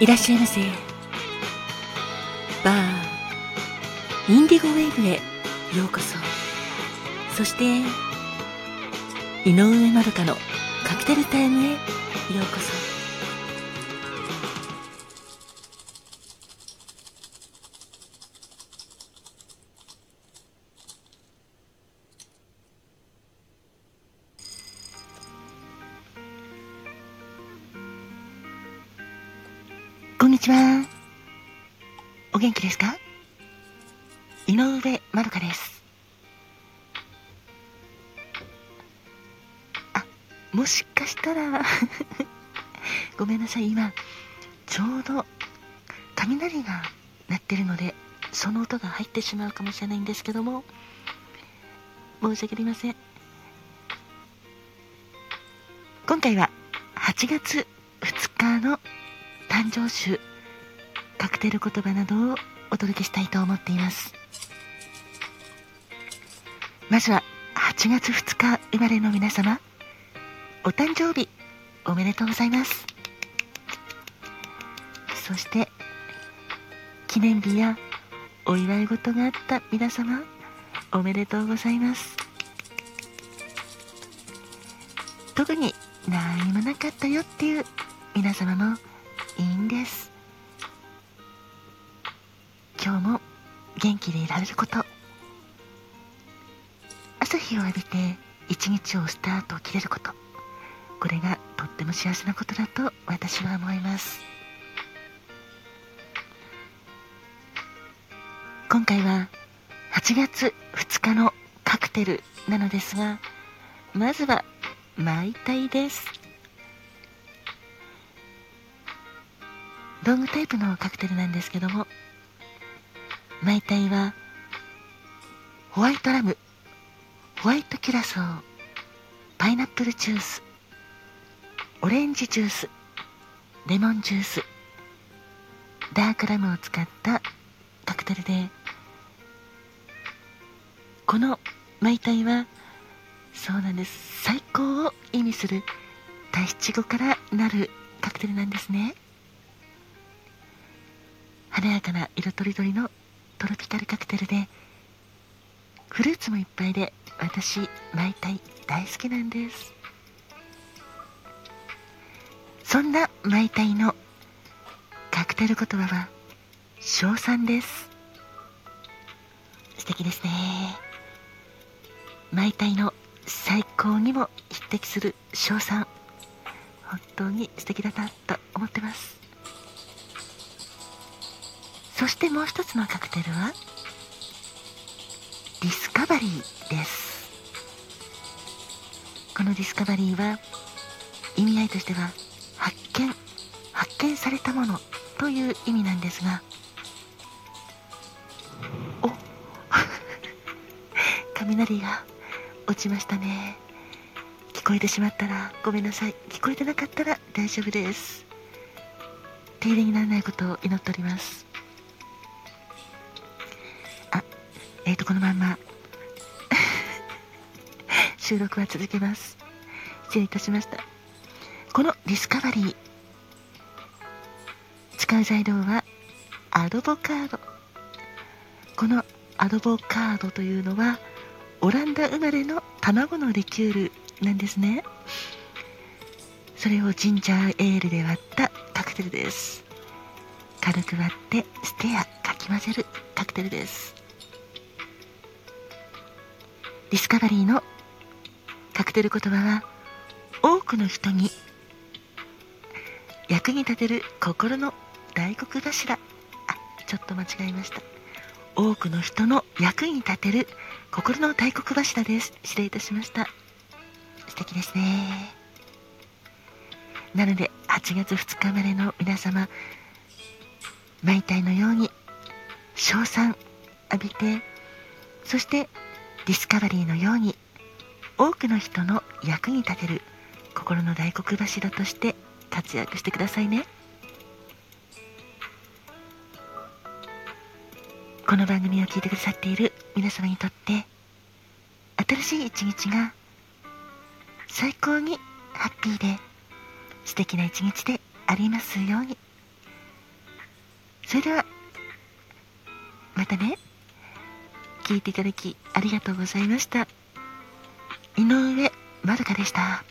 いらっしゃいませ。バーインディゴウェーブへようこそ。そして井上まどかのカクテルタイムへようこそ。にちは。お元気ですか？井上まどかです。あ、もしかしたら、ごめんなさい、今、ちょうど雷が鳴ってるので、その音が入ってしまうかもしれないんですけども、申し訳ありません。今回は8月2日の誕生酒カクテル言葉などをお届けしたいと思っています。まずは8月2日生まれの皆様お誕生日おめでとうございます。そして記念日やお祝い事があった皆様おめでとうございます。特に何もなかったよっていう皆様もいいんです。今日も元気でいられること。朝日を浴びて一日をスタートを切れること。これがとっても幸せなことだと私は思います。今回は8月2日のカクテルなのですがまずはマイタイです。ロングタイプのカクテルなんですけどもマイタイはホワイトラムホワイトキュラソーパイナップルジュースオレンジジュースレモンジュースダークラムを使ったカクテルでこのマイタイはそうなんです。最高を意味するタ七語からなるカクテルなんですね。華やかな色とりどりのトロピカルカクテルでフルーツもいっぱいで私マイタイ大好きなんです。そんなマイタイのカクテル言葉は称賛です。素敵ですね。マイタイの最高にも匹敵する称賛。本当に素敵だなと思ってます。そしてもう一つのカクテルはディスカバリーです。このディスカバリーは意味合いとしては発見発見されたものという意味なんですがお 雷が落ちましたね。聞こえてしまったらごめんなさい。聞こえてなかったら大丈夫です。手入れにならないことを祈っております。えーとこのまんま。収録は続けます。失礼いたしました。このディスカバリー。使う材料はアドボカート。このアドボカートというのはオランダ生まれの卵のリキュールなんですね。それをジンジャーエールで割ったカクテルです。軽く割ってステアかき混ぜるカクテルです。ディスカバリーのカクテル言葉は多くの人に役に立てる心の大黒柱。あちょっと間違えました。多くの人の役に立てる心の大黒柱です。失礼いたしました。素敵ですね。なので8月2日までの皆様マイタイのように称賛浴びてそしてディスカバリーのように多くの人の役に立てる心の大黒柱として活躍してくださいね。この番組を聞いてくださっている皆様にとって新しい一日が最高にハッピーで素敵な一日でありますように。それではまたね。聞いていただきありがとうございました。井上まどかでした。